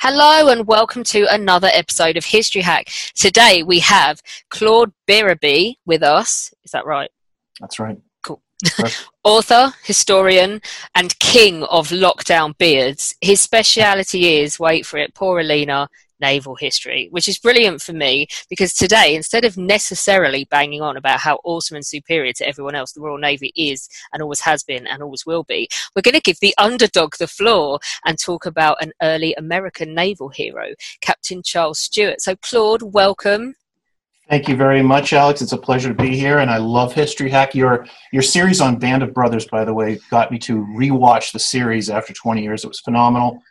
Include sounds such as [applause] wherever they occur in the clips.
Hello and welcome to another episode of History Hack. Today we have Claude Berube with us. Is that right? That's right. Cool. [laughs] Author, historian, and king of lockdown beards. His speciality is, wait for it, poor Alina, naval history, which is brilliant for me because today, instead of necessarily banging on about how awesome and superior to everyone else the Royal Navy is and always has been and always will be, we're going to give the underdog the floor and talk about an early American naval hero, Captain Charles Stewart. So, Claude, welcome. Thank you very much, Alex. It's a pleasure to be here, and I love History Hack. Your your series on Band of Brothers, by the way, got me to rewatch the series after 20 years. It was phenomenal.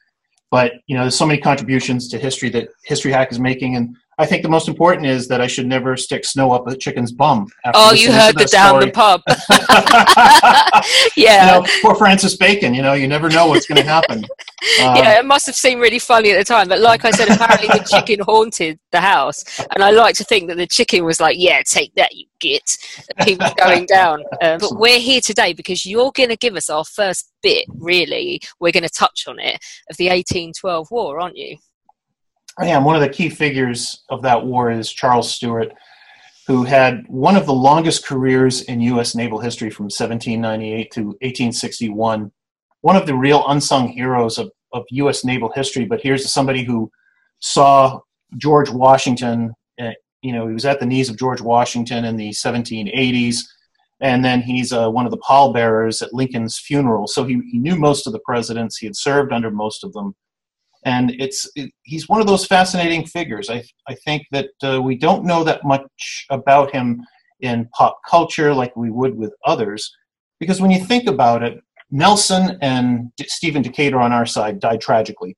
But you know, there's so many contributions to history that History Hack is making, and I think the most important is that I should never stick snow up a chicken's bum. after Oh, you heard the down the pub. [laughs] [laughs] You yeah. know, poor Francis Bacon. You know, you never know what's going to happen. [laughs] Um, yeah, it must have seemed really funny at the time. But like I said, apparently the chicken haunted the house. And I like to think that the chicken was like, yeah, take that, you git. And he was going down. Uh, but we're here today because you're going to give us our first bit, really. We're going to touch on it, of the 1812 war, aren't you? Am. One of the key figures of that war is Charles Stewart, who had one of the longest careers in U.S. naval history from 1798 to 1861. One of the real unsung heroes of, of U.S. naval history. But here's somebody who saw George Washington. Uh, you know, he was at the knees of George Washington in the 1780s. And then he's uh, one of the pallbearers at Lincoln's funeral. So he, he knew most of the presidents. He had served under most of them and it's it, he's one of those fascinating figures. I I think that uh, we don't know that much about him in pop culture like we would with others, because when you think about it, Nelson and D- Stephen Decatur on our side died tragically.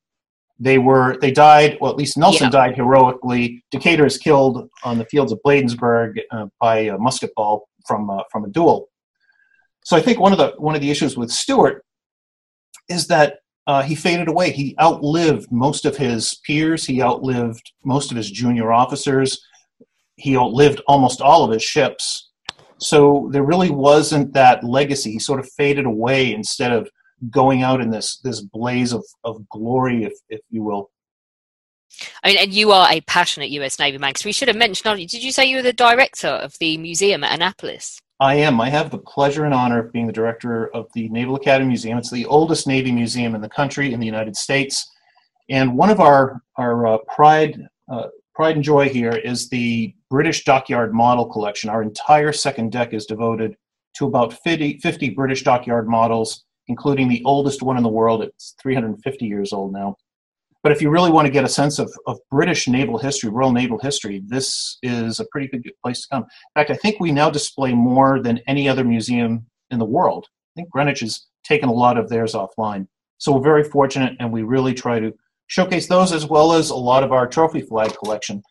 They were they died well at least Nelson Yeah. died heroically. Decatur is killed on the fields of Bladensburg uh, by a musket ball from uh, from a duel. So I think one of the one of the issues with Stewart is that uh, he faded away. He outlived most of his peers. He outlived most of his junior officers. He outlived almost all of his ships. So there really wasn't that legacy. He sort of faded away instead of going out in this this blaze of, of glory, if if you will. I mean, and you are a passionate US Navy man, because we should have mentioned, did you say you were the director of the museum at Annapolis? I am. I have the pleasure and honor of being the director of the Naval Academy Museum. It's the oldest Navy museum in the country, in the United States. And one of our, our uh, pride, uh, pride and joy here is the British Dockyard Model Collection. Our entire second deck is devoted to about 50, 50 British Dockyard models, including the oldest one in the world. It's 350 years old now. But if you really want to get a sense of, of British naval history, Royal Naval history, this is a pretty good place to come. In fact, I think we now display more than any other museum in the world. I think Greenwich has taken a lot of theirs offline. So we're very fortunate, and we really try to showcase those as well as a lot of our trophy flag collection.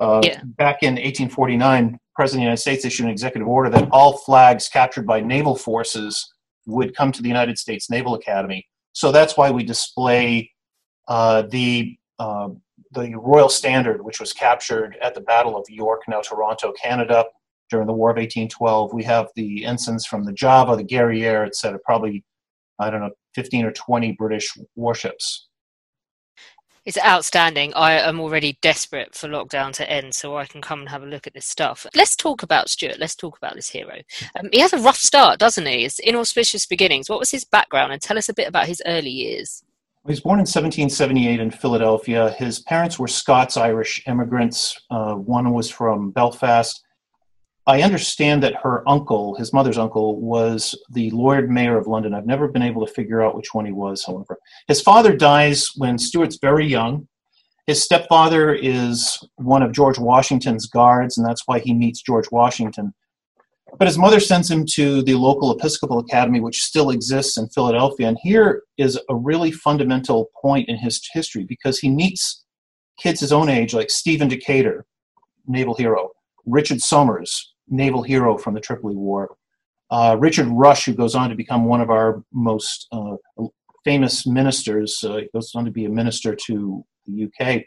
Uh, Yeah. Back in 1849, President of the United States issued an executive order that all flags captured by naval forces would come to the United States Naval Academy. So that's why we display uh, the uh, the Royal Standard, which was captured at the Battle of York, now Toronto, Canada, during the War of 1812. We have the ensigns from the Java, the Guerriere, etc. Probably, I don't know, 15 or 20 British warships. It's outstanding. I am already desperate for lockdown to end so I can come and have a look at this stuff. Let's talk about Stewart. Let's talk about this hero. Um, he has a rough start, doesn't he? It's inauspicious beginnings. What was his background? And tell us a bit about his early years. He was born in 1778 in Philadelphia. His parents were Scots Irish immigrants. Uh, one was from Belfast. I understand that her uncle, his mother's uncle, was the Lord Mayor of London. I've never been able to figure out which one he was, however. His father dies when Stewart's very young. His stepfather is one of George Washington's guards, and that's why he meets George Washington. But his mother sends him to the local Episcopal Academy, which still exists in Philadelphia. And here is a really fundamental point in his history because he meets kids his own age, like Stephen Decatur, naval hero, Richard Somers, naval hero from the Tripoli War. Uh, Richard Rush, who goes on to become one of our most uh, famous ministers, uh, goes on to be a minister to the UK.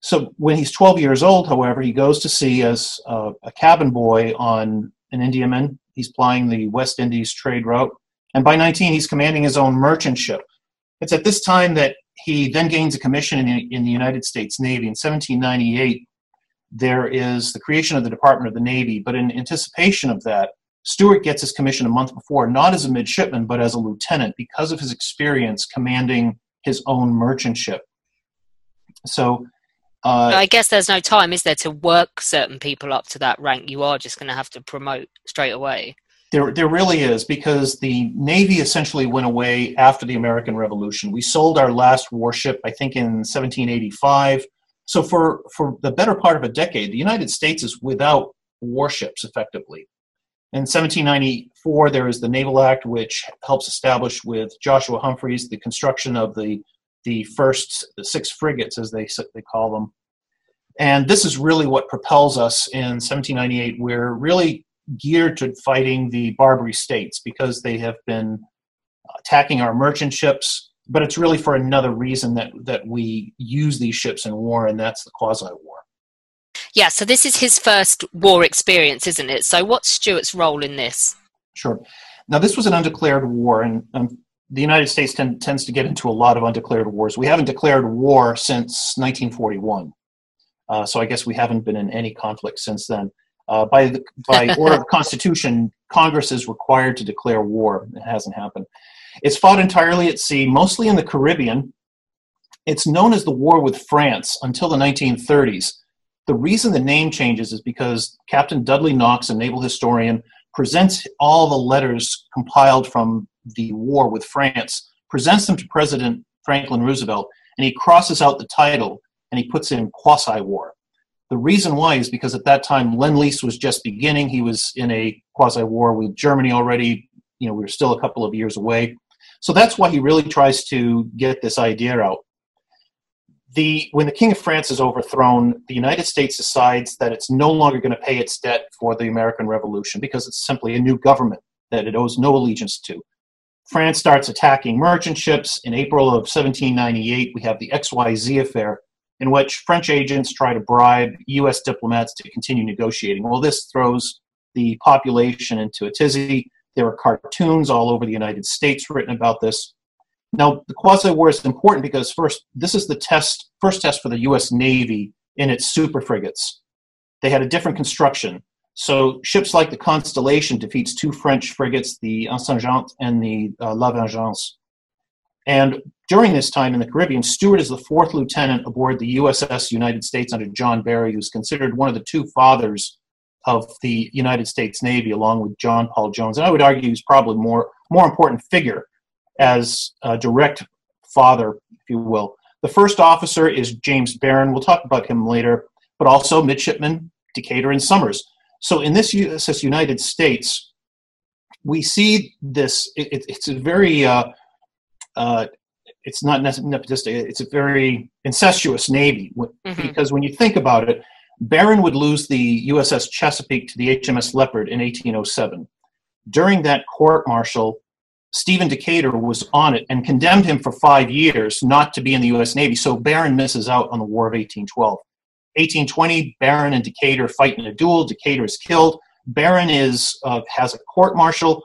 So when he's 12 years old, however, he goes to sea as uh, a cabin boy on an Indiaman. He's plying the West Indies trade route. And by 19, he's commanding his own merchant ship. It's at this time that he then gains a commission in the, in the United States Navy. In 1798, there is the creation of the Department of the Navy, but in anticipation of that, Stewart gets his commission a month before, not as a midshipman, but as a lieutenant because of his experience commanding his own merchant ship. So, uh, I guess there's no time, is there, to work certain people up to that rank? You are just going to have to promote straight away. There, there really is because the Navy essentially went away after the American Revolution. We sold our last warship, I think, in 1785 so for, for the better part of a decade, the United States is without warships effectively. In 1794, there is the Naval Act, which helps establish with Joshua Humphreys the construction of the, the first the six frigates, as they, they call them. And this is really what propels us in 1798. We're really geared to fighting the Barbary states because they have been attacking our merchant ships but it's really for another reason that that we use these ships in war, and that's the quasi war. Yeah, so this is his first war experience, isn't it? So what's Stewart's role in this? Sure. Now this was an undeclared war, and um, the United States tend, tends to get into a lot of undeclared wars. We haven't declared war since 1941, uh, so I guess we haven't been in any conflict since then. Uh, by the, by [laughs] order of the Constitution, Congress is required to declare war. It hasn't happened. It's fought entirely at sea, mostly in the Caribbean. It's known as the War with France until the 1930s. The reason the name changes is because Captain Dudley Knox, a naval historian, presents all the letters compiled from the war with France, presents them to President Franklin Roosevelt, and he crosses out the title and he puts in quasi war. The reason why is because at that time Lend Lease was just beginning. He was in a quasi war with Germany already. You know, we were still a couple of years away. So that's why he really tries to get this idea out. The, when the King of France is overthrown, the United States decides that it's no longer going to pay its debt for the American Revolution because it's simply a new government that it owes no allegiance to. France starts attacking merchant ships. In April of 1798, we have the XYZ affair, in which French agents try to bribe U.S. diplomats to continue negotiating. Well, this throws the population into a tizzy. There are cartoons all over the United States written about this. Now, the quasi war is important because first, this is the test, first test for the U.S. Navy in its super frigates. They had a different construction. So ships like the Constellation defeats two French frigates, the Insurgente and the uh, La Vengeance. And during this time in the Caribbean, Stewart is the fourth lieutenant aboard the USS United States under John Barry, who's considered one of the two fathers of the United States Navy, along with John Paul Jones. And I would argue he's probably more more important figure as a direct father, if you will. The first officer is James Barron. We'll talk about him later, but also midshipmen Decatur and Somers. So in this USS United States, we see this. It, it's a very uh, uh, it's not nepotistic. It's a very incestuous navy mm-hmm. because when you think about it, Barron would lose the USS Chesapeake to the HMS Leopard in 1807. During that court martial, Stephen Decatur was on it and condemned him for five years not to be in the U.S. Navy. So Barron misses out on the War of 1812. 1820, Barron and Decatur fight in a duel. Decatur is killed. Barron is uh, has a court martial.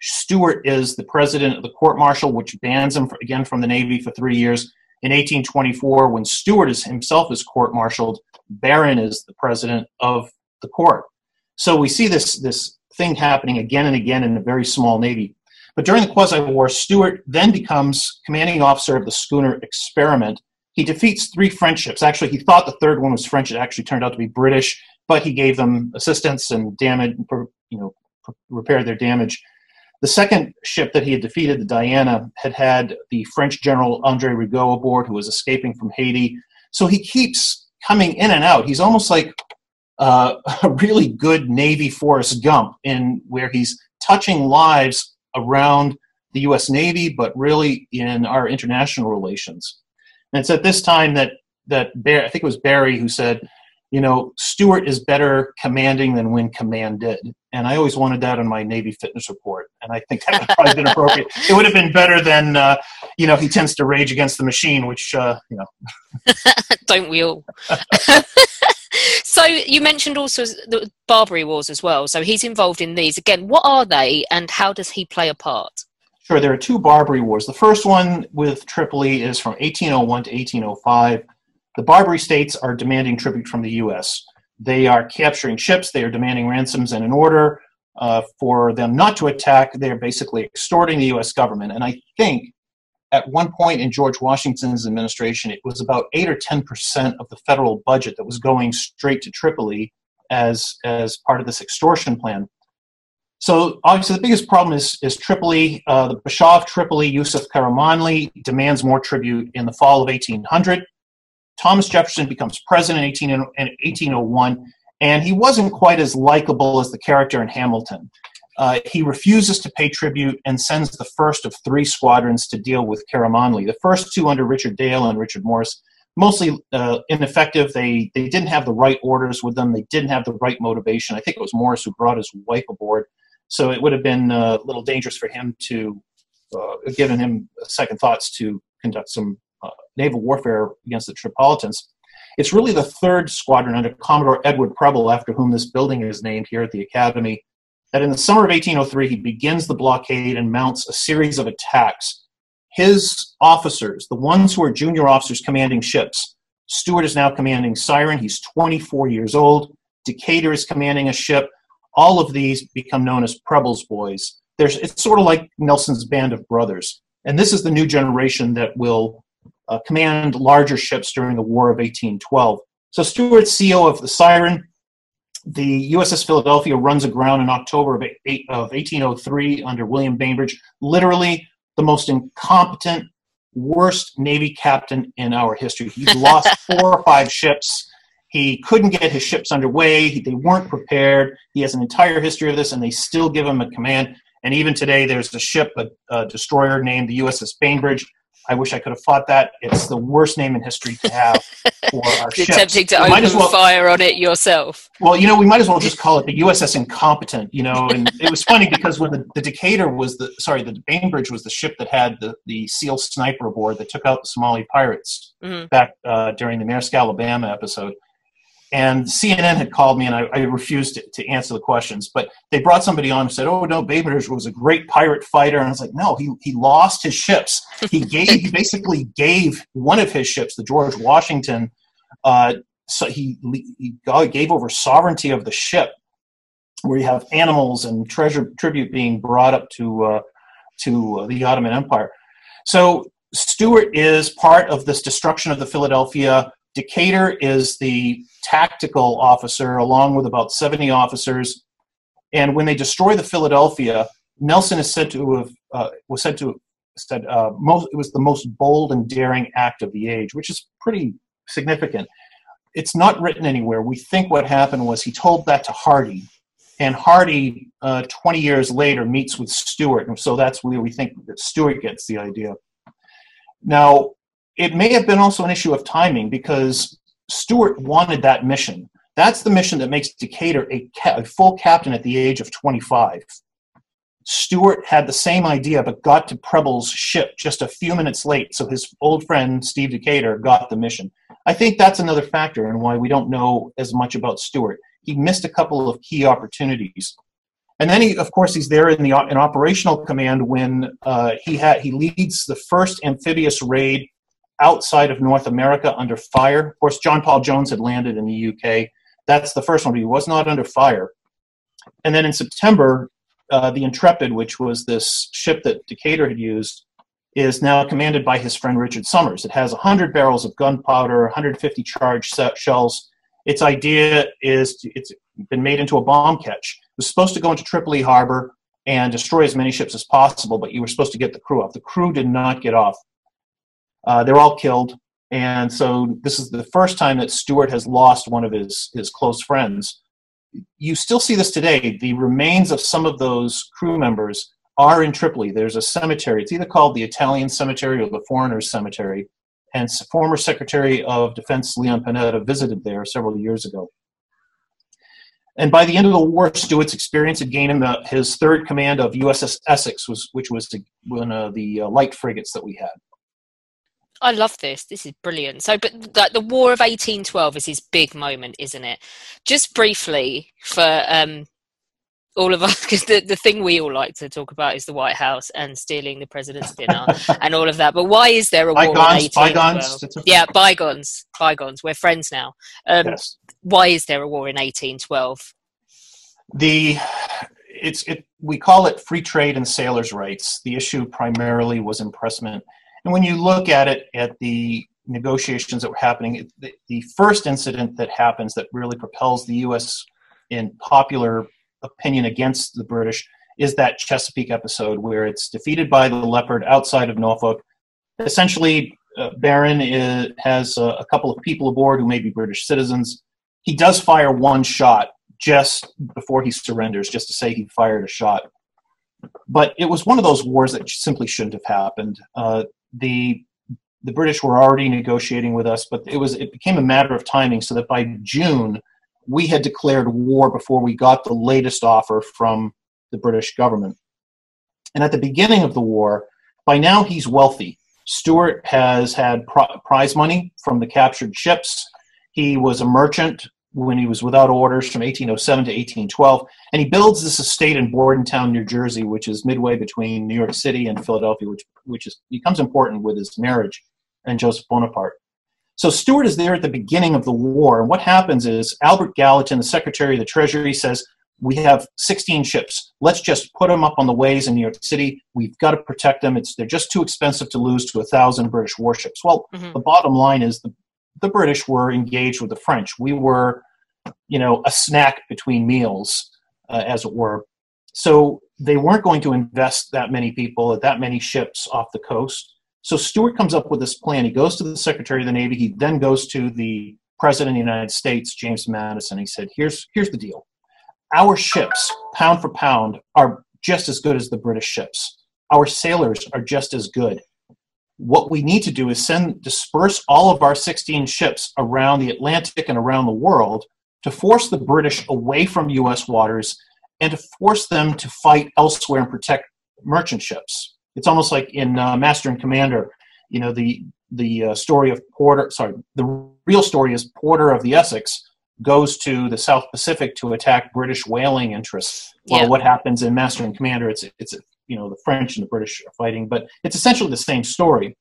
Stewart is the president of the court martial, which bans him for, again from the Navy for three years. In 1824, when Stewart is himself is court-martialed, Barron is the president of the court. So we see this this thing happening again and again in a very small navy. But during the Quasi War, Stewart then becomes commanding officer of the schooner Experiment. He defeats three friendships. Actually, he thought the third one was French. It actually turned out to be British, but he gave them assistance and damage, you know, repaired their damage. The second ship that he had defeated, the Diana, had had the French general Andre Rigaud aboard, who was escaping from Haiti. So he keeps coming in and out. He's almost like uh, [laughs] a really good Navy Forrest Gump, in where he's touching lives around the U.S. Navy, but really in our international relations. And it's at this time that that I think it was Barry who said, you know, Stewart is better commanding than when commanded. And I always wanted that on my Navy fitness report. And I think that would have probably been appropriate. [laughs] It would have been better than, uh, you know, he tends to rage against the machine, which, uh, you know. [laughs] Don't we all? [laughs] so you mentioned also the Barbary Wars as well. So he's involved in these. Again, what are they and how does he play a part? Sure, there are two Barbary Wars. The first one with Tripoli is from 1801 to 1805. The Barbary states are demanding tribute from the U.S. They are capturing ships, they are demanding ransoms, and in order uh, for them not to attack, they are basically extorting the U.S. government. And I think at one point in George Washington's administration, it was about 8 or 10% of the federal budget that was going straight to Tripoli as, as part of this extortion plan. So obviously the biggest problem is, is Tripoli. Uh, the Bashaw of Tripoli, Yusuf Karamanli, demands more tribute in the fall of 1800. Thomas Jefferson becomes president in, 18, 1801, and he wasn't quite as likable as the character in Hamilton. Uh, he refuses to pay tribute and sends the first of three squadrons to deal with Karamanli. The first two under Richard Dale and Richard Morris, mostly uh, ineffective. They, they didn't have the right orders with them. They didn't have the right motivation. I think it was Morris who brought his wife aboard. So it would have been uh, a little dangerous for him to, uh, given him second thoughts to conduct some uh, naval warfare against the Tripolitans. It's really the third squadron under Commodore Edward Preble, after whom this building is named here at the Academy, that in the summer of 1803 he begins the blockade and mounts a series of attacks. His officers, the ones who are junior officers commanding ships, Stewart is now commanding Siren, he's 24 years old. Decatur is commanding a ship. All of these become known as Preble's boys. There's, it's sort of like Nelson's band of brothers. And this is the new generation that will uh, command larger ships during the War of 1812. So Stewart's CEO of the Siren, the USS Philadelphia runs aground in October of, eight, of 1803 under William Bainbridge, literally the most incompetent, worst Navy captain in our history. He's lost [laughs] four or five ships. He couldn't get his ships underway. They weren't prepared. He has an entire history of this, and they still give him a command. And even today, there's a ship, a, a destroyer named the USS Bainbridge, I wish I could have fought that. It's the worst name in history to have [laughs] for our You're ships. tempting to We open might as well, fire on it yourself. Well, you know, we might as well just call it the USS Incompetent. You know, and it was funny because when the, the Decatur was the sorry, the Bainbridge was the ship that had the the SEAL sniper aboard that took out the Somali pirates Mhm. back uh, during the Maersk Alabama episode. And CNN had called me, and I, I refused to, to answer the questions. But they brought somebody on and said, "Oh no, Bainbridge was a great pirate fighter." And I was like, "No, he he lost his ships. He [laughs] gave he basically gave one of his ships, the George Washington, uh, so he he gave over sovereignty of the ship, where you have animals and treasure tribute being brought up to uh, to uh, the Ottoman Empire. So Stewart is part of this destruction of the Philadelphia. Decatur is the tactical officer, along with about 70 officers. And when they destroy the Philadelphia, Nelson is said to have uh, was said to said uh, most it was the most bold and daring act of the age, which is pretty significant. It's not written anywhere. We think what happened was he told that to Hardy, and Hardy, uh, 20 years later, meets with Stewart, and so that's where we think that Stewart gets the idea. Now, it may have been also an issue of timing because Stewart wanted that mission. That's the mission that makes Decatur a, ca- a full captain at the age of 25. Stewart had the same idea but got to Preble's ship just a few minutes late, so his old friend Steve Decatur got the mission. I think that's another factor in why we don't know as much about Stewart. He missed a couple of key opportunities. And then, he, of course, he's there in the in operational command when uh, he had he leads the first amphibious raid outside of North America under fire. Of course, John Paul Jones had landed in the UK. That's the first one, but he was not under fire. And then in September, uh, the Intrepid, which was this ship that Decatur had used, is now commanded by his friend Richard Somers. It has 100 barrels of gunpowder, 150 charged shells. Its idea is to, it's been made into a bomb ketch. It was supposed to go into Tripoli harbor and destroy as many ships as possible, but you were supposed to get the crew off. The crew did not get off. Uh, they're all killed. And so this is the first time that Stewart has lost one of his, his close friends. You still see this today. The remains of some of those crew members are in Tripoli. There's a cemetery. It's either called the Italian Cemetery or the Foreigners Cemetery. And former Secretary of Defense Leon Panetta visited there several years ago. And by the end of the war, Stewart's experience had gained him the, his third command of USS Essex, was, which was one of the uh, light frigates that we had. I love this. This is brilliant. So, but like the War of 1812 is his big moment, isn't it? Just briefly for um, all of us, because the, the thing we all like to talk about is the White House and stealing the president's dinner [laughs] and all of that. But why is there a bygones, war in 1812? Bygones. Yeah, bygones, bygones. We're friends now. Um, yes. Why is there a war in 1812? The it's it we call it free trade and sailors' rights. The issue primarily was impressment and when you look at it at the negotiations that were happening, the, the first incident that happens that really propels the U.S. in popular opinion against the British is that Chesapeake episode where it's defeated by the Leopard outside of Norfolk. Essentially, uh, Barron is, has a, a couple of people aboard who may be British citizens. He does fire one shot just before he surrenders, just to say he fired a shot. But it was one of those wars that simply shouldn't have happened. Uh, the the British were already negotiating with us, but it was it became a matter of timing. So that by June, we had declared war before we got the latest offer from the British government. And at the beginning of the war, by now he's wealthy. Stewart has had prize money from the captured ships. He was a merchant when he was without orders from 1807 to 1812. And he builds this estate in Bordentown, New Jersey, which is midway between New York City and Philadelphia, which, which is, becomes important with his marriage and Joseph Bonaparte. So Stewart is there at the beginning of the war. And what happens is Albert Gallatin, the Secretary of the Treasury, says, we have 16 ships. Let's just put them up on the ways in New York City. We've got to protect them. It's, they're just too expensive to lose to a thousand British warships. Well, mm-hmm. the bottom line is the the British were engaged with the French. We were, you know, a snack between meals, uh, as it were. So they weren't going to invest that many people, at that many ships off the coast. So Stewart comes up with this plan. He goes to the Secretary of the Navy. He then goes to the President of the United States, James Madison. He said, "Here's here's the deal. Our ships, pound for pound, are just as good as the British ships. Our sailors are just as good what we need to do is send disperse all of our 16 ships around the Atlantic and around the world to force the British away from U.S. waters and to force them to fight elsewhere and protect merchant ships. It's almost like in uh, Master and Commander, you know, the the uh, story of Porter. Sorry, the real story is Porter of the Essex goes to the South Pacific to attack British whaling interests. Well, yeah. what happens in Master and Commander? It's it's you know the French and the British are fighting, but it's essentially the same story.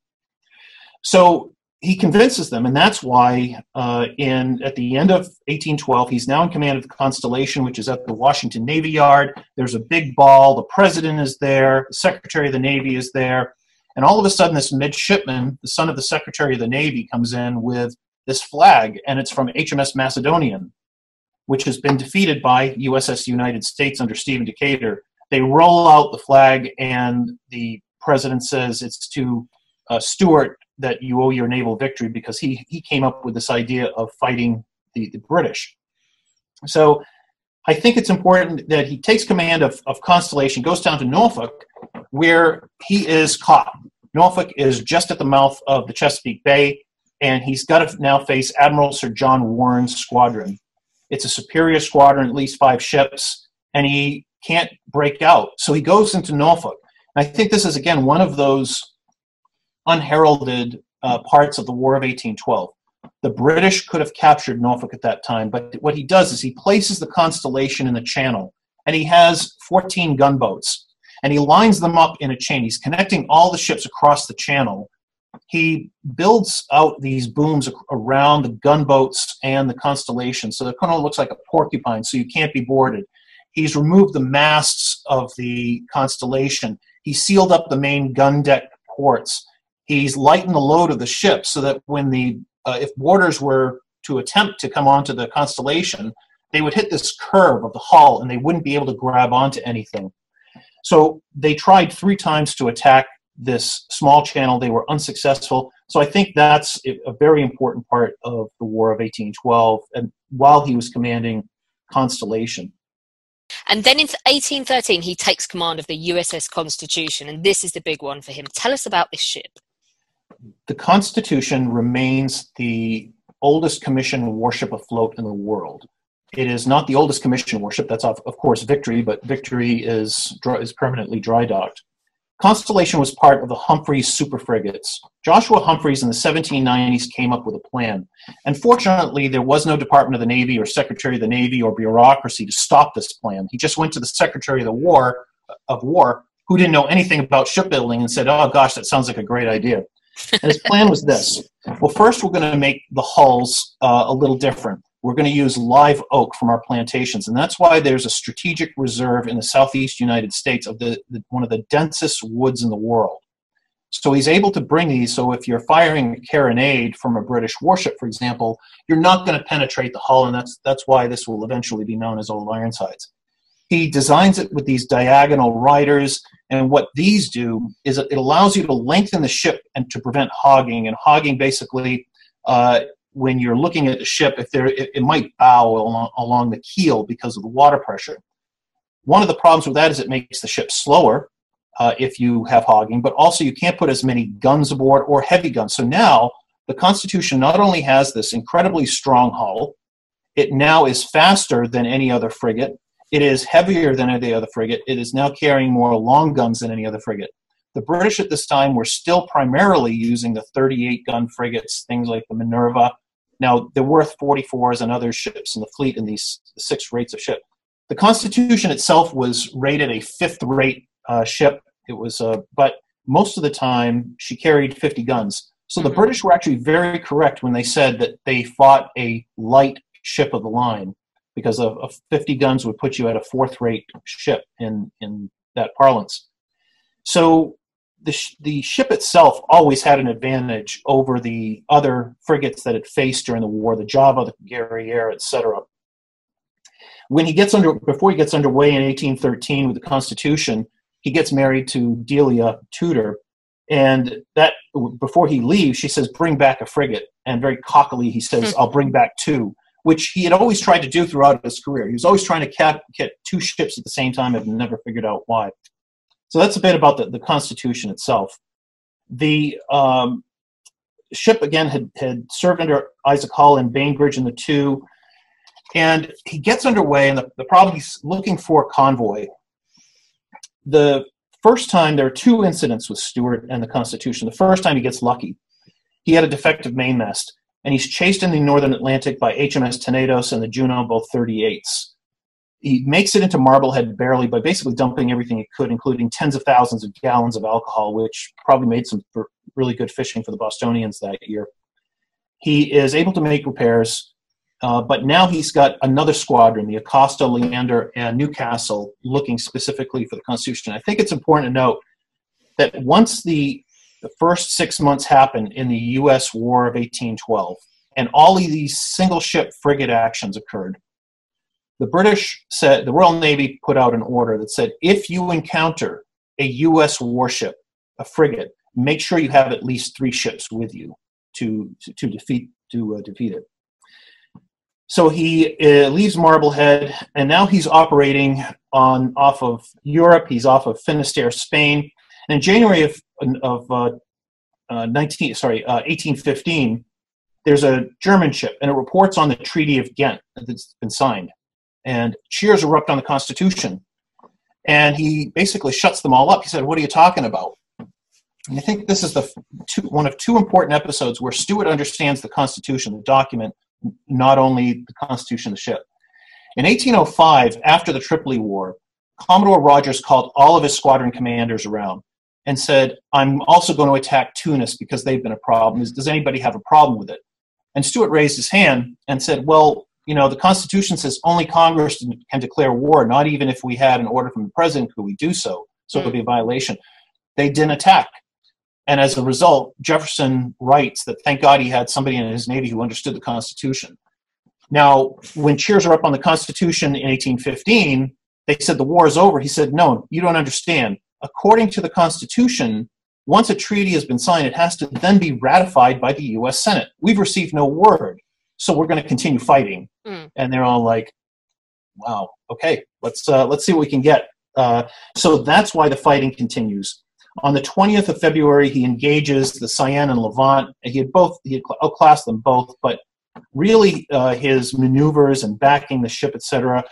So he convinces them, and that's why uh, in at the end of 1812, he's now in command of the Constellation, which is at the Washington Navy Yard. There's a big ball. The president is there. The Secretary of the Navy is there, and all of a sudden, this midshipman, the son of the Secretary of the Navy, comes in with this flag, and it's from HMS Macedonian, which has been defeated by USS United States under Stephen Decatur they roll out the flag, and the president says it's to uh, Stewart that you owe your naval victory because he, he came up with this idea of fighting the, the British. So I think it's important that he takes command of, of Constellation, goes down to Norfolk, where he is caught. Norfolk is just at the mouth of the Chesapeake Bay, and he's got to now face Admiral Sir John Warren's squadron. It's a superior squadron, at least five ships, and he can't break out. So he goes into Norfolk. And I think this is, again, one of those unheralded uh, parts of the War of 1812. The British could have captured Norfolk at that time, but what he does is he places the Constellation in the channel, and he has 14 gunboats, and he lines them up in a chain. He's connecting all the ships across the channel. he builds out these booms around the gunboats and the constellation. So it kind of looks like a porcupine, so you can't be boarded. He's removed the masts of the constellation. He sealed up the main gun deck ports. He's lightened the load of the ship so that when the uh, if boarders were to attempt to come onto the constellation, they would hit this curve of the hull and they wouldn't be able to grab onto anything. So they tried three times to attack this small channel. They were unsuccessful. So I think that's a very important part of the War of 1812, and while he was commanding Constellation. And then in 1813, he takes command of the USS Constitution, and this is the big one for him. Tell us about this ship. The Constitution remains the oldest commissioned warship afloat in the world. It is not the oldest commissioned warship. That's of, of course Victory, but Victory is is permanently dry docked. Constellation was part of the Humphreys super frigates. Joshua Humphreys in the 1790s came up with a plan. And fortunately, there was no Department of the Navy or Secretary of the Navy or bureaucracy to stop this plan. He just went to the Secretary of the War of War, who didn't know anything about shipbuilding, and said, "Oh gosh, that sounds like a great idea." And his plan was this: Well, first we're going to make the hulls uh, a little different we're going to use live oak from our plantations. And that's why there's a strategic reserve in the southeast United States of the, the, one of the densest woods in the world. So he's able to bring these. So if you're firing a carronade from a British warship, for example, you're not going to penetrate the hull, and that's that's why this will eventually be known as Old Ironsides. He designs it with these diagonal riders, and what these do is it allows you to lengthen the ship and to prevent hogging. And hogging basically uh, when you're looking at the ship, if there it, it might bow along, along the keel because of the water pressure. One of the problems with that is it makes the ship slower uh, if you have hogging, but also you can't put as many guns aboard or heavy guns. So now the Constitution not only has this incredibly strong hull, it now is faster than any other frigate. It is heavier than any other frigate. It is now carrying more long guns than any other frigate. The British at this time were still primarily using the 38 gun frigates, things like the Minerva now, they're worth 44s and other ships in the fleet in these six rates of ship. The Constitution itself was rated a fifth rate uh, ship. It was, uh, but most of the time she carried 50 guns. So the mm-hmm. British were actually very correct when they said that they fought a light ship of the line because of, of 50 guns would put you at a fourth rate ship in, in that parlance. So the, sh- the ship itself always had an advantage over the other frigates that it faced during the war, the Java, the Guerriere, etc. When he gets under, before he gets underway in 1813 with the Constitution, he gets married to Delia Tudor, and that before he leaves, she says, "Bring back a frigate," and very cockily he says, hmm. "I'll bring back two, which he had always tried to do throughout his career. He was always trying to cap- get two ships at the same time and never figured out why. So that's a bit about the, the Constitution itself. The um, ship, again, had, had served under Isaac Hull and Bainbridge in the two. And he gets underway, and the, the problem he's looking for a convoy. The first time, there are two incidents with Stewart and the Constitution. The first time he gets lucky. He had a defective mainmast, and he's chased in the northern Atlantic by HMS Tenedos and the Juno, both 38s he makes it into Marblehead barely by basically dumping everything he could, including tens of thousands of gallons of alcohol, which probably made some really good fishing for the Bostonians that year. He is able to make repairs, uh, but now he's got another squadron, the Acasta, Leander, and Newcastle, looking specifically for the Constitution. I think it's important to note that once the, the first six months happened in the U.S. War of 1812, and all of these single ship frigate actions occurred, the British said, the Royal Navy put out an order that said if you encounter a U.S. warship, a frigate, make sure you have at least three ships with you to, to, to defeat, to, uh, defeat it. So he uh, leaves Marblehead, and now he's operating on off of Europe. He's off of Finisterre, Spain. And in January of, of uh, uh 19, sorry, 1815, uh, there's a German ship, and it reports on the Treaty of Ghent that's been signed and cheers erupt on the Constitution. And he basically shuts them all up. He said, What are you talking about? And I think this is the two, one of two important episodes where Stewart understands the Constitution, the document, not only the Constitution, of the ship. In 1805, after the Tripoli War, Commodore Rodgers called all of his squadron commanders around. and said, I'm also going to attack Tunis because they've been a problem. Does anybody have a problem with it? And Stewart raised his hand and said, Well, you know, the Constitution says only Congress can declare war, not even if we had an order from the president could we do so. So it would be a violation. They didn't attack. And as a result, Jefferson writes that thank God he had somebody in his Navy who understood the Constitution. Now, when cheers are up on the Constitution in 1815, they said the war is over. He said, No, you don't understand. According to the Constitution, once a treaty has been signed, it has to then be ratified by the US Senate. We've received no word, so we're going to continue fighting. Mm. And they're all like, Wow, okay, let's uh, let's see what we can get. Uh, so that's why the fighting continues. On the 20th of February, he engages the Cyane and Levant. He had both, he had outclassed them both, but really uh, his maneuvers and backing the ship, etc.,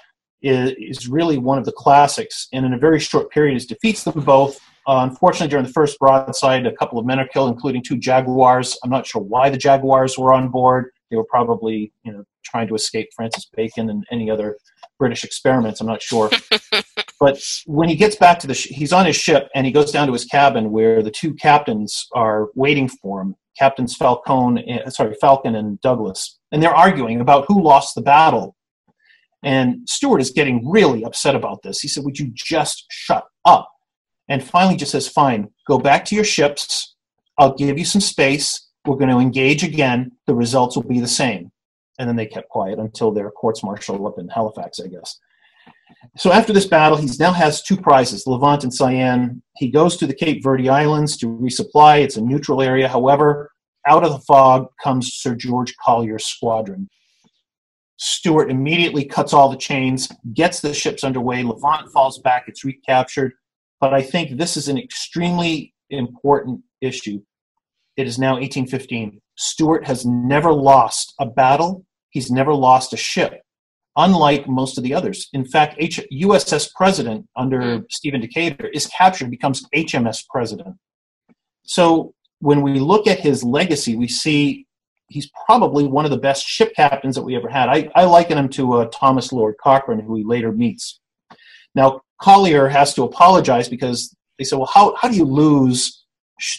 is, is really one of the classics. And in a very short period, he defeats them both. Uh, unfortunately, during the first broadside, a couple of men are killed, including two Jaguars. I'm not sure why the Jaguars were on board. They were probably, you know, trying to escape Francis Bacon and any other British experiments. I'm not sure. [laughs] but when he gets back to the, sh- he's on his ship and he goes down to his cabin where the two captains are waiting for him. Captains Falcone, uh, sorry, Falcon and Douglas, and they're arguing about who lost the battle. And Stewart is getting really upset about this. He said, "Would you just shut up?" And finally, just says, "Fine, go back to your ships. I'll give you some space. We're going to engage again. The results will be the same." And then they kept quiet until their courts martial up in Halifax, I guess. So after this battle, he now has two prizes, Levant and Cyane. He goes to the Cape Verde Islands to resupply. It's a neutral area. However, out of the fog comes Sir George Collier's squadron. Stewart immediately cuts all the chains, gets the ships underway. Levant falls back, it's recaptured. But I think this is an extremely important issue. It is now 1815. Stewart has never lost a battle, he's never lost a ship, unlike most of the others. In fact, H- USS President under Stephen Decatur is captured, becomes HMS President. So when we look at his legacy, we see he's probably one of the best ship captains that we ever had. I, I liken him to uh, Thomas Lord Cochrane, who he later meets. Now, Collier has to apologize because they said, well, how, how do you lose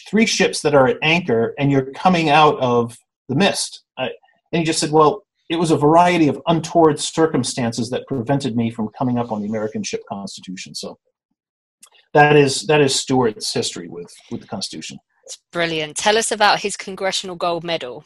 three ships that are at anchor and you're coming out of the mist? And he just said, well, it was a variety of untoward circumstances that prevented me from coming up on the American ship Constitution. So that is that is Stewart's history with with the Constitution. It's brilliant. Tell us about his Congressional Gold Medal.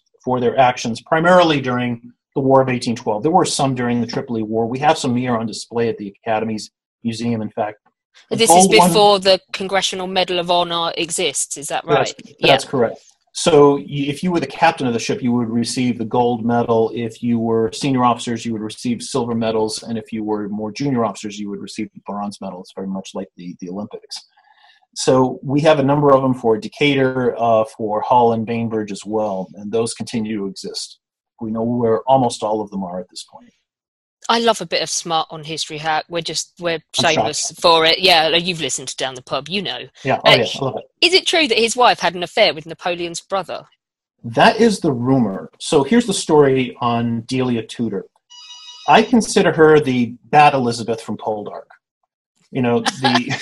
for their actions, primarily during the War of 1812. There were some during the Tripoli War. We have some here on display at the Academy's museum, in fact. The This is gold one- before the Congressional Medal of Honor exists, is that right? That's, that's correct. So if you were the captain of the ship, you would receive the gold medal. If you were senior officers, you would receive silver medals. And if you were more junior officers, you would receive the bronze medal. It's very much like the, the Olympics. So we have a number of them for Decatur, uh, for Hull and Bainbridge as well, and those continue to exist. We know where almost all of them are at this point. I love a bit of smart on history hack. We're just we're shameless for it. Yeah, you've listened to down the pub, you know. Yeah, oh Uh, yeah, I love it. Is it true that his wife had an affair with Napoleon's brother? That is the rumor. So here's the story on Delia Tudor. I consider her the bad Elizabeth from Poldark. You know, the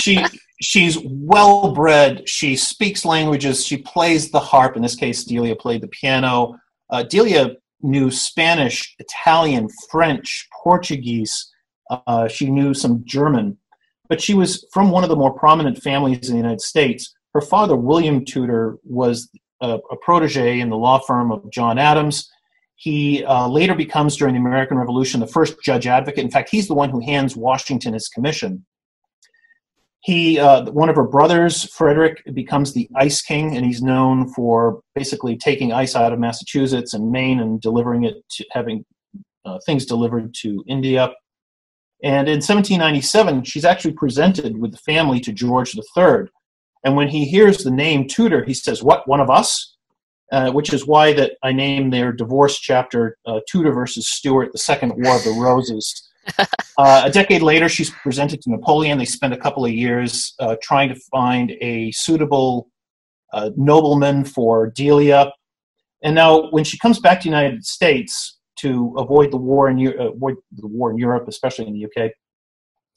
she she's well bred. She speaks languages. She plays the harp. In this case, Delia played the piano. Uh, Delia knew Spanish, Italian, French, Portuguese. Uh, she knew some German, but she was from one of the more prominent families in the United States. Her father, William Tudor, was a, a protege in the law firm of John Adams. He uh, later becomes, during the American Revolution, the first judge advocate. In fact, he's the one who hands Washington his commission. He, uh, one of her brothers, Frederick, becomes the Ice King, and he's known for basically taking ice out of Massachusetts and Maine and delivering it to having uh, things delivered to India. And in 1797, she's actually presented with the family to George III. And when he hears the name Tudor, he says, What, one of us? Uh, which is why that I named their divorce chapter uh, Tudor versus Stuart, the Second War of the Roses. [laughs] uh, a decade later, she's presented to Napoleon. They spend a couple of years uh, trying to find a suitable uh, nobleman for Delia. And now, when she comes back to the United States to avoid the war in uh, avoid the war in Europe, especially in the UK,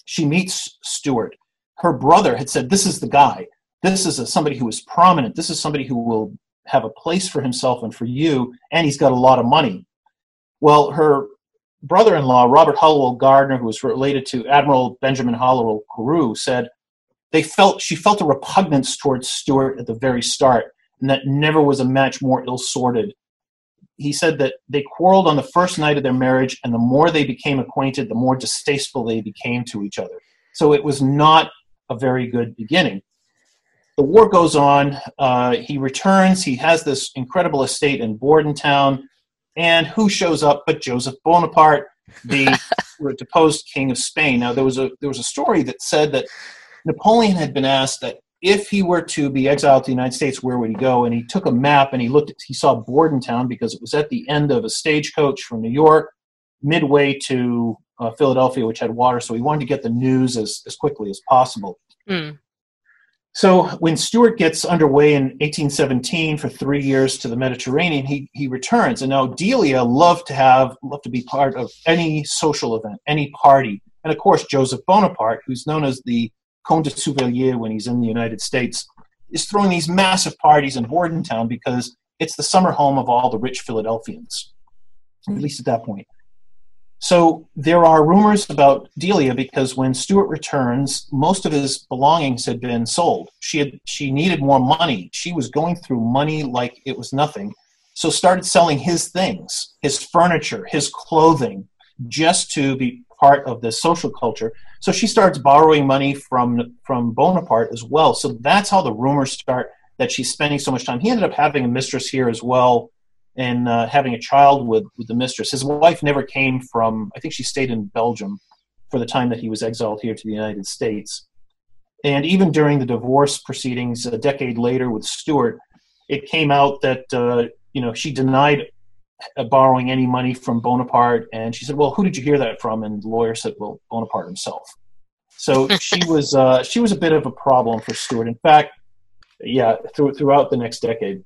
she meets Stewart. Her brother had said, "This is the guy. This is a, somebody who is prominent. This is somebody who will have a place for himself and for you, and he's got a lot of money." Well, her brother-in-law, Robert Hallowell Gardiner, who was related to Admiral Benjamin Hallowell Carew, said they felt she felt a repugnance towards Stewart at the very start, and that never was a match more ill-sorted. He said that they quarreled on the first night of their marriage, and the more they became acquainted, the more distasteful they became to each other. So it was not a very good beginning. The war goes on. Uh, he returns. He has this incredible estate in Bordentown and who shows up but Joseph Bonaparte, the [laughs] deposed king of Spain. Now there was a there was a story that said that Napoleon had been asked that if he were to be exiled to the United States, where would he go? And he took a map and he looked. At, he saw Bordentown because it was at the end of a stagecoach from New York, midway to uh, Philadelphia, which had water. So he wanted to get the news as as quickly as possible. Mm. So when Stewart gets underway in 1817 for three years to the Mediterranean, he, he returns. And now Delia loved to have loved to be part of any social event, any party. And of course, Joseph Bonaparte, who's known as the Comte de Survilliers when he's in the United States, is throwing these massive parties in Bordentown because it's the summer home of all the rich Philadelphians, at least at that point. So there are rumors about Delia because when Stewart returns, most of his belongings had been sold. She had she needed more money. She was going through money like it was nothing. So started selling his things, his furniture, his clothing, just to be part of the social culture. So she starts borrowing money from from Bonaparte as well. So that's how the rumors start that she's spending so much time. He ended up having a mistress here as well and uh, having a child with, with the mistress. His wife never came from, I think she stayed in Belgium for the time that he was exiled here to the United States. And even during the divorce proceedings a decade later with Stewart, it came out that, uh, you know, she denied uh, borrowing any money from Bonaparte. And she said, well, who did you hear that from? And the lawyer said, well, Bonaparte himself. So [laughs] she was, uh, she was a bit of a problem for Stewart. In fact, yeah, through, throughout the next decade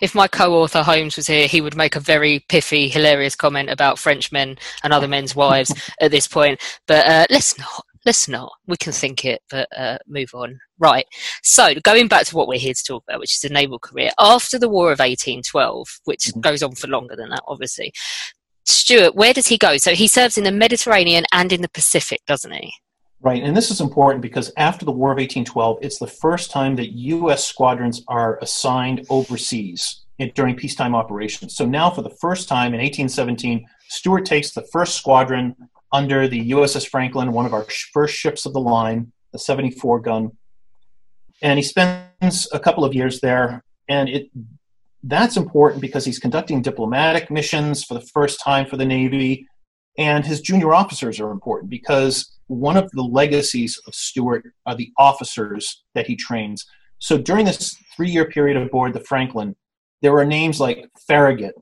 if my co-author Holmes was here, he would make a very pithy, hilarious comment about Frenchmen and other men's wives [laughs] at this point. But uh, let's not. Let's not. We can think it, but uh, move on. Right. So going back to what we're here to talk about, which is a naval career after the War of 1812, which mm-hmm. goes on for longer than that, obviously. Stewart, where does he go? So he serves in the Mediterranean and in the Pacific, doesn't he? Right, and this is important because after the War of 1812, it's the first time that U.S. squadrons are assigned overseas during peacetime operations. So now, for the first time in 1817, Stewart takes the first squadron under the USS Franklin, one of our first ships of the line, the 74 gun, and he spends a couple of years there. And it that's important because he's conducting diplomatic missions for the first time for the Navy, and his junior officers are important because one of the legacies of Stewart are the officers that he trains. So during this three year period aboard the Franklin, there are names like Farragut,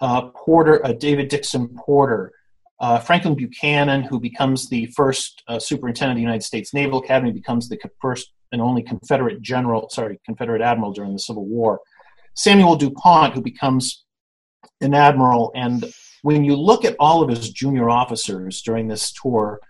uh, Porter, uh, David Dixon Porter, uh, Franklin Buchanan, who becomes the first uh, superintendent of the United States Naval Academy, becomes the first and only Confederate general, sorry, Confederate admiral during the Civil War. Samuel DuPont, who becomes an admiral. And when you look at all of his junior officers during this tour,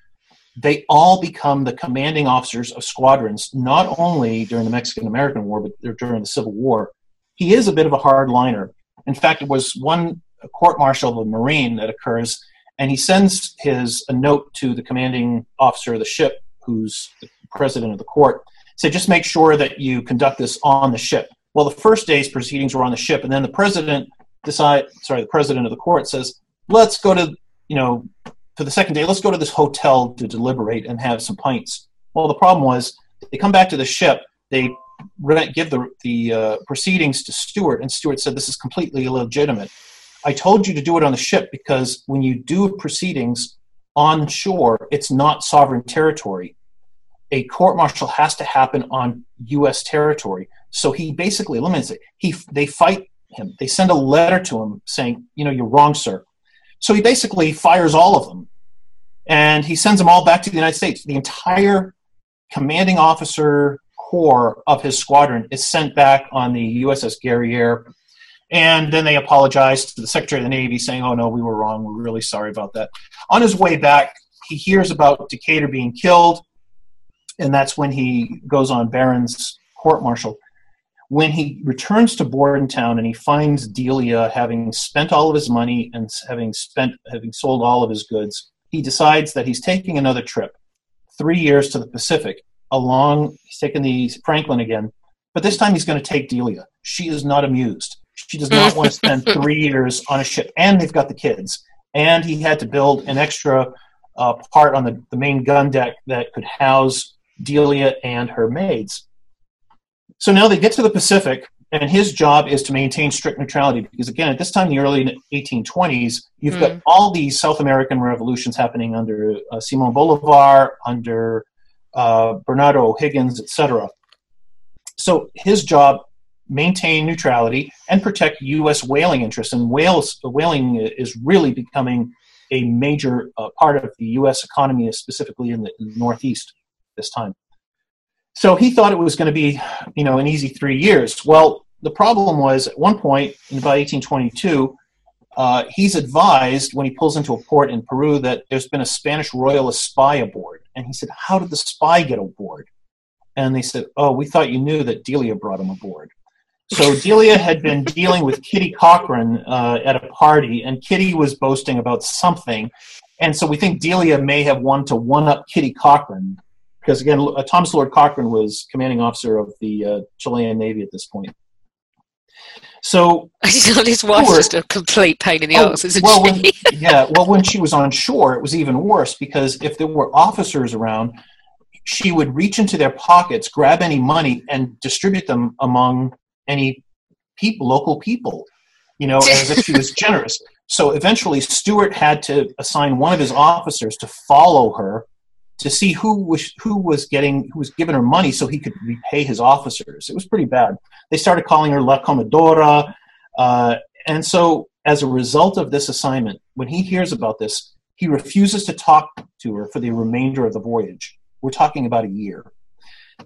they all become the commanding officers of squadrons, not only during the Mexican American War, but during the Civil War. He is a bit of a hardliner. In fact, it was one court martial of a Marine that occurs, and he sends his a note to the commanding officer of the ship, who's the president of the court, say just make sure that you conduct this on the ship. Well, the first day's proceedings were on the ship, and then the president decide sorry, the president of the court says, let's go to you know for the second day, let's go to this hotel to deliberate and have some pints. Well, the problem was they come back to the ship, they give the the uh, proceedings to Stewart, and Stewart said this is completely illegitimate. I told you to do it on the ship because when you do proceedings on shore, it's not sovereign territory. A court martial has to happen on U.S. territory. So he basically eliminates it. He they fight him. They send a letter to him saying, you know, you're wrong, sir. So he basically fires all of them, and he sends them all back to the United States. The entire commanding officer corps of his squadron is sent back on the USS Guerriere and then they apologize to the Secretary of the Navy, saying, "Oh no, we were wrong. We're really sorry about that." On his way back, he hears about Decatur being killed, and that's when he goes on Barron's court-martial. When he returns to Bordentown and he finds Delia having spent all of his money and having spent having sold all of his goods, he decides that he's taking another trip, three years to the Pacific. Along, he's taking the Franklin again, but this time he's going to take Delia. She is not amused she does not want to spend [laughs] three years on a ship, and they've got the kids. And he had to build an extra uh, part on the, the main gun deck that could house Delia and her maids. So now they get to the Pacific, and his job is to maintain strict neutrality because, again, at this time in the early 1820s, you've mm. got all these South American revolutions happening under uh, Simon Bolivar, under uh, Bernardo O'Higgins, etc. So his job maintain neutrality and protect U.S. whaling interests. And whales, whaling is really becoming a major uh, part of the U.S. economy, specifically in the, in the, Northeast this time. So he thought it was going to be, you know, an easy three years. Well, the problem was at one point in about 1822, uh, he's advised when he pulls into a port in Peru that there's been a Spanish royalist spy aboard. And he said, How did the spy get aboard? And they said, Oh, we thought you knew that Delia brought him aboard. So [laughs] Delia had been dealing with Kitty Cochrane uh, at a party, and Kitty was boasting about something. And so we think Delia may have wanted to one up Kitty Cochrane, because again, uh, Thomas Lord Cochrane was commanding officer of the uh, Chilean Navy at this point. So [laughs] his wife was just a complete pain in the oh, ass, isn't well, she? When, yeah, well, when she was on shore, it was even worse because if there were officers around, she would reach into their pockets, grab any money, and distribute them among any people, local people, you know, as if she was [laughs] generous. So eventually, Stewart had to assign one of his officers to follow her to see who was who was getting who was giving her money so he could repay his officers. It was pretty bad. They started calling her La Comadora, uh, and so as a result of this assignment, when he hears about this, he refuses to talk to her for the remainder of the voyage. We're talking about a year.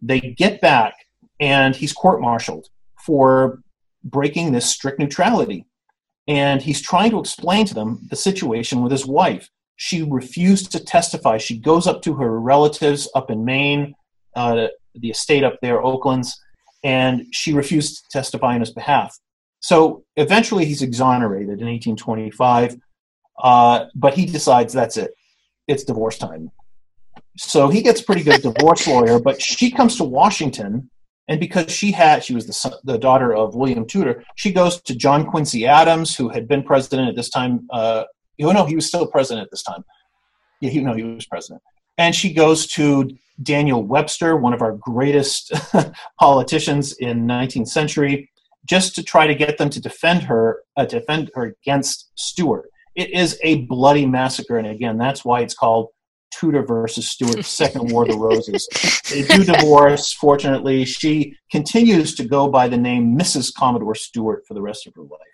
They get back, and he's court-martialed for breaking this strict neutrality. And he's trying to explain to them the situation with his wife. She refused to testify. She goes up to her relatives up in Maine, uh, the estate up there, Oaklands, and she refused to testify on his behalf. So eventually he's exonerated in 1825, uh, but he decides that's it. It's divorce time. So he gets pretty good [laughs] divorce lawyer, but she comes to Washington and because she had she was the, son, the daughter of william tudor she goes to john quincy adams who had been president at this time uh, oh no he was still president at this time yeah he, no he was president and she goes to daniel webster one of our greatest [laughs] politicians in 19th century just to try to get them to defend her uh, defend her against stewart it is a bloody massacre and again that's why it's called Tudor versus Stuart, Second War of the Roses. They do divorce. Fortunately, she continues to go by the name Mrs. Commodore Stewart for the rest of her life.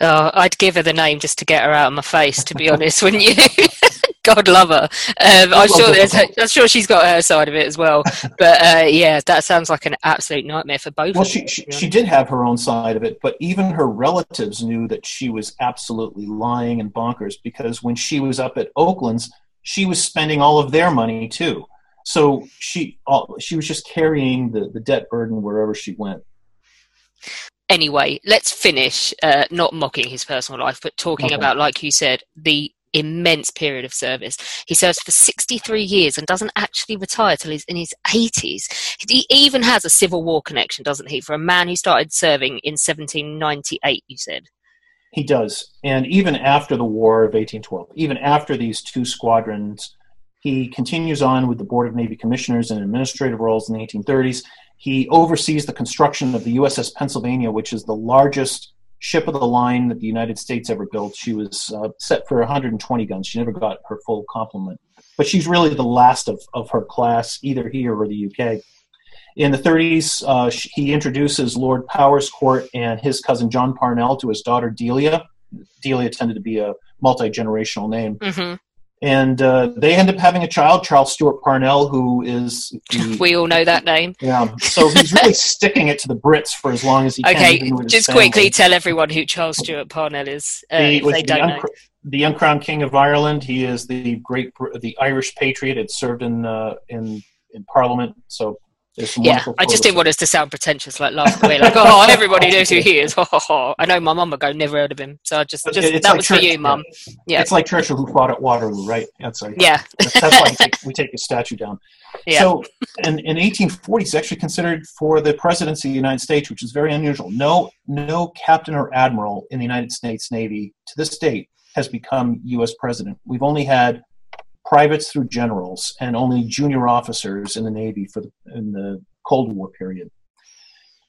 Oh, I'd give her the name just to get her out of my face, to be honest, wouldn't you? [laughs] God love her. Um, I'm sure there's, I'm sure she's got her side of it as well. But uh, yeah, that sounds like an absolute nightmare for both. Well, she, she, she did have her own side of it, but even her relatives knew that she was absolutely lying and bonkers because when she was up at Oaklands, she was spending all of their money too. So she all, she was just carrying the, the debt burden wherever she went. Anyway, let's finish uh, not mocking his personal life, but talking Okay. about, like you said, the immense period of service. He serves for 63 years and doesn't actually retire till he's in his 80s. He even has a Civil War connection, doesn't he, for a man who started serving in 1798, you said. He does. And even after the War of 1812, even after these two squadrons, he continues on with the Board of Navy Commissioners and administrative roles in the 1830s. He oversees the construction of the USS Pennsylvania, which is the largest ship of the line that the United States ever built. She was uh, set for 120 guns. She never got her full complement. But she's really the last of, of her class, either here or the UK. In the 30s, uh, he introduces Lord Powerscourt and his cousin John Parnell to his daughter Delia. Delia tended to be a multi generational name. hmm And uh, they end up having a child, Charles Stewart Parnell, who is the. [laughs] We all know that name. yeah, so he's really [laughs] sticking it to the Brits for as long as he can. Okay, even with just quickly tell everyone who Charles Stewart Parnell is, uh, He if they the, don't know. the uncrowned king of Ireland. He is the great, the Irish patriot. Had served in uh, in in Parliament. So Yeah, I just didn't want us to sound pretentious, like last week. Like, oh, [laughs] everybody knows who he is. [laughs] I know my mum would go, never heard of him. So I just, just it's that like was for you, mum. Yeah. It's like Churchill who fought at Waterloo, right? That's like, Yeah, that's why we take, we take his statue down. [laughs] yeah. So, in, in 1840, he's actually considered for the presidency of the United States, which is very unusual. No, no captain or admiral in the United States Navy to this date has become U.S. president. We've only had privates through generals and only junior officers in the Navy for the, in the Cold War period.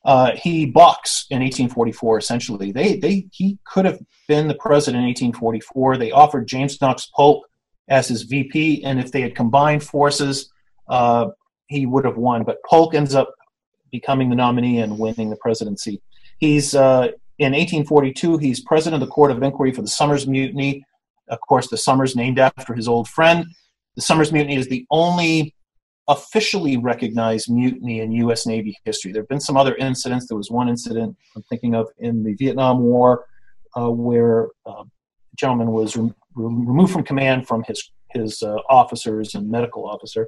Uh, he balks in 1844. Essentially, they they he could have been the president in 1844. They offered James Knox Polk as his VP, and if they had combined forces, uh, he would have won. But Polk ends up becoming the nominee and winning the presidency. He's uh, in 1842. He's president of the Court of Inquiry for the Somers Mutiny. Of course, the Somers named after his old friend. The Somers Mutiny is the only officially recognized mutiny in U.S. Navy history. There have been some other incidents. There was one incident I'm thinking of in the Vietnam War uh, where uh, a gentleman was rem- removed from command from his his uh, officers and medical officer.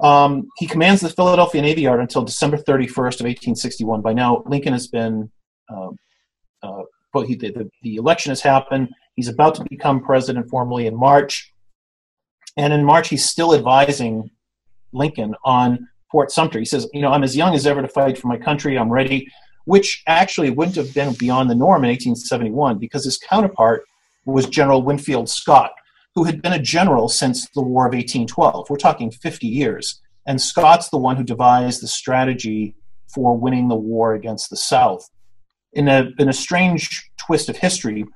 Um, he commands the Philadelphia Navy Yard until December 31st of 1861. By now, Lincoln has been, uh, uh, but he, the, the election has happened. He's about to become president formally in March, and in March he's still advising Lincoln on Fort Sumter. He says, "You know, I'm as young as ever to fight for my country. I'm ready." Which actually wouldn't have been beyond the norm in 1871 because his counterpart was General Winfield Scott, who had been a general since the War of 1812. We're talking 50 years. And Scott's the one who devised the strategy for winning the war against the South. In a, in a strange twist of history,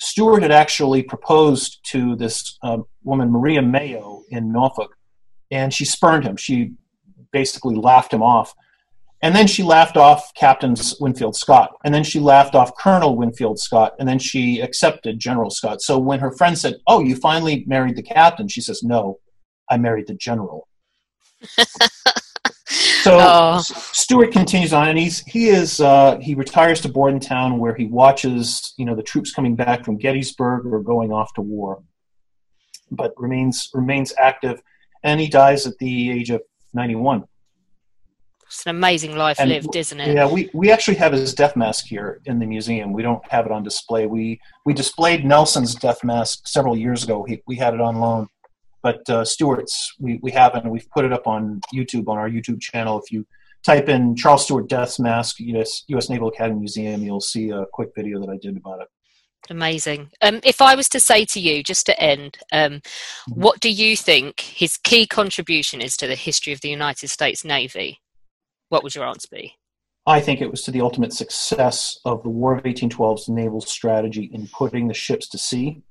Stewart had actually proposed to this um, woman, Maria Mayo, in Norfolk, and she spurned him. She basically laughed him off. And then she laughed off Captain Winfield Scott. And then she laughed off Colonel Winfield Scott. And then she accepted General Scott. So when her friend said, Oh, you finally married the captain, she says, No, I married the general. [laughs] So Oh. Stewart continues on, and he's he is uh, he retires to Bordentown, where he watches you know the troops coming back from Gettysburg or going off to war, but remains remains active, and he dies at the age of ninety one. It's an amazing life And lived, isn't it? Yeah, we, we actually have his death mask here in the museum. We don't have it on display. We we displayed Nelson's death mask several years ago. He, we had it on loan, but uh, Stewart's we, we haven't. We've put it up on YouTube on our YouTube channel. If you type in Charles Stewart death mask U.S. U.S. Naval Academy Museum, you'll see a quick video that I did about it. Amazing. Um, if I was to say to you, just to end, um, what do you think his key contribution is to the history of the United States Navy? What would your answer be? I think it was to the ultimate success of the War of 1812's naval strategy in putting the ships to sea,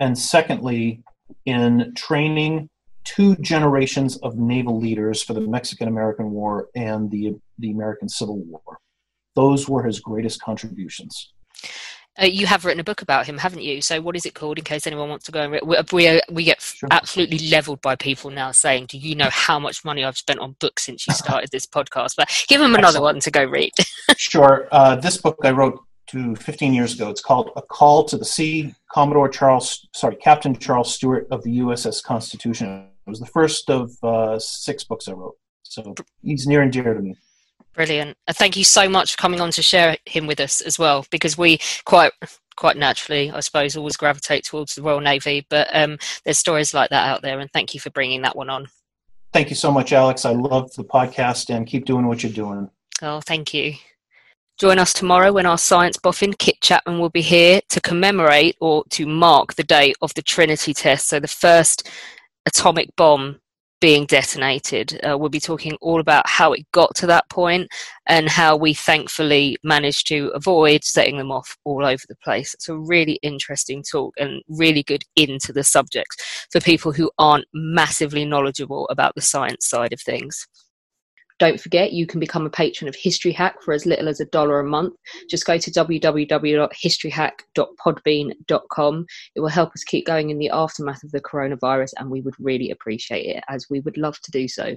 and secondly, in training two generations of naval leaders for the Mexican American War and the, the American Civil War. Those were his greatest contributions. Uh, you have written a book about him, haven't you? So, what is it called? In case anyone wants to go and read, we we, uh, we get Sure. absolutely leveled by people now saying, "Do you know how much money I've spent on books since you [laughs] started this podcast?" But give them another Excellent. one to go read. [laughs] Sure, uh, this book I wrote to 15 years ago. It's called A Call to the Sea. Commodore Charles, sorry, Captain Charles Stewart of the USS Constitution. It was the first of uh, six books I wrote. So he's near and dear to me. Brilliant. And thank you so much for coming on to share him with us as well, because we quite quite naturally, I suppose, always gravitate towards the Royal Navy. But um, there's stories like that out there, and thank you for bringing that one on. Thank you so much, Alex. I love the podcast and keep doing what you're doing. Oh, thank you. Join us tomorrow when our science boffin, Kit Chapman, will be here to commemorate or to mark the day of the Trinity test. So, the first atomic bomb being detonated. Uh, we'll be talking all about how it got to that point and how we thankfully managed to avoid setting them off all over the place. It's a really interesting talk and really good into the subject for people who aren't massively knowledgeable about the science side of things. Don't forget, you can become a patron of History Hack for as little as a dollar a month. Just go to www.historyhack.podbean.com. It will help us keep going in the aftermath of the coronavirus, and we would really appreciate it, as we would love to do so.